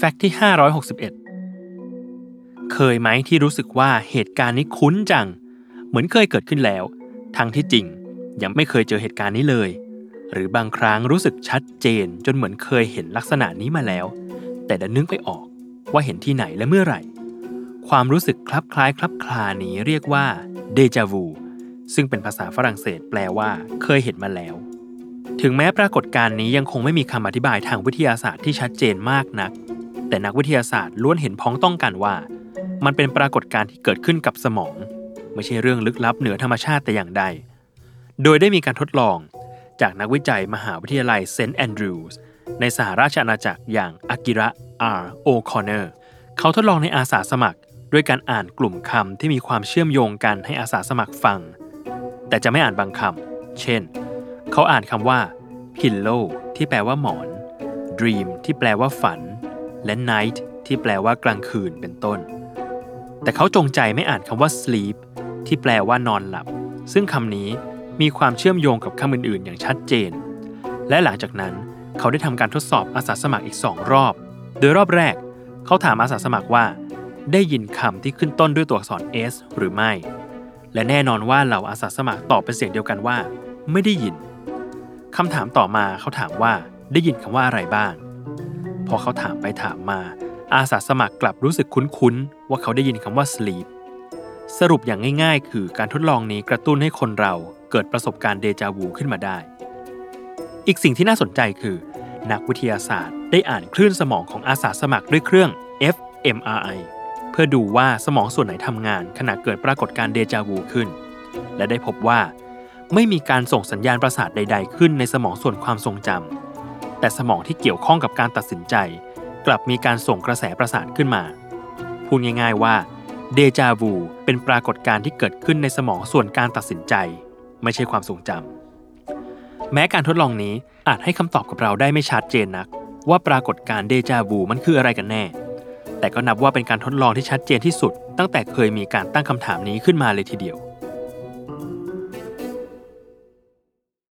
แฟกต์ที่ 561 เคยไหมที่รู้สึกว่าเหตุการณ์นี้คุ้นจัง เหมือนเคยเกิดขึ้นแล้ว ทั้งที่จริง ยังไม่เคยเจอเหตุการณ์นี้เลย หรือบางครั้งรู้สึกชัดเจนจนเหมือนเคยเห็นลักษณะนี้มาแล้ว แต่ดันนึกไปออกว่าเห็นที่ไหนและเมื่อไหร่ ความรู้สึกคลับคล้ายคลับคลานี้เรียกว่าเดจาวูซึ่งเป็นภาษาฝรั่งเศสแปลว่า เคยเห็นมาแล้ว ถึงแม้ปรากฏการณ์นี้ยังคงไม่มีคำอธิบายทางวิทยาศาสตร์ที่ชัดเจนมากนัก แต่นักวิทยาศาสตร์ล้วนเห็นพ้องต้องกันว่า มันเป็นปรากฏการณ์ที่เกิดขึ้นกับสมอง ไม่ใช่เรื่องลึกลับเหนือธรรมชาติแต่อย่างใด โดยได้มีการทดลองจากนักวิจัยมหาวิทยาลัยเซนต์แอนดรูว์ในสหราชอาณาจักรอย่างอากิระ R. O'Connor เขาทดลองในอาสาสมัคร ด้วยการอ่านกลุ่มคำที่มีความเชื่อมโยงกันให้อาสาสมัครฟัง แต่จะไม่อ่านบางคำเช่น เขาอ่านคำว่า pillow ที่แปลว่าหมอน dream ที่แปลว่าฝัน และ night ที่แปลว่ากลางคืนเป็นต้น แต่เขาจงใจไม่อ่านคำว่า sleep ที่แปลว่านอนหลับ ซึ่งคำนี้มีความเชื่อมโยงกับคำอื่นๆ อย่างชัดเจน และหลังจากนั้นเขาได้ทำการทดสอบอาสาสมัครอีกสองรอบ โดยรอบแรก เขาถามอาสาสมัครว่า ได้ยินคำที่ขึ้นต้นด้วยตัวอักษร S หรือไม่ และแน่นอนว่าเหล่าอาสาสมัครตอบเป็นเสียงเดียวกันว่า ไม่ได้ยินคำถามต่อมาเขาถามว่าได้ยินคำว่าอะไรบ้าง พอเขาถามไปถามมา อาสาสมัครกลับรู้สึกคุ้นๆ ว่าเขาได้ยินคำว่า sleep สรุปอย่างง่ายๆ คือการทดลองนี้กระตุ้นให้คนเราเกิดประสบการณ์เดจาวูขึ้นมาได้ อีกสิ่งที่น่าสนใจคือ นักวิทยาศาสตร์ได้อ่านคลื่นสมองของอาสาสมัครด้วยเครื่อง fMRI เพื่อดูว่าสมองส่วนไหนทำงานขณะเกิดปรากฏการณ์เดจาวูขึ้น และได้พบว่า ไม่มีการส่งสัญญาณประสาทใด ๆ ขึ้นในสมองส่วนความทรงจำ แต่สมองที่เกี่ยวข้องกับการตัดสินใจ กลับมีการส่งกระแสประสาทขึ้นมา พูดง่าย ๆว่าเดจาวูเป็นปรากฏการณ์ที่เกิดขึ้นในสมองส่วนการตัดสินใจ ไม่ใช่ความทรงจำแม้การทดลองนี้อาจให้คำตอบกับเราได้ไม่ชัดเจนนัก ว่าปรากฏการณ์เดจาวูมันคืออะไรกันแน่ แต่ก็นับว่าเป็นการทดลองที่ชัดเจนที่สุด ตั้งแต่เคยมีการตั้งคำถามนี้ขึ้นมาเลยทีเดียว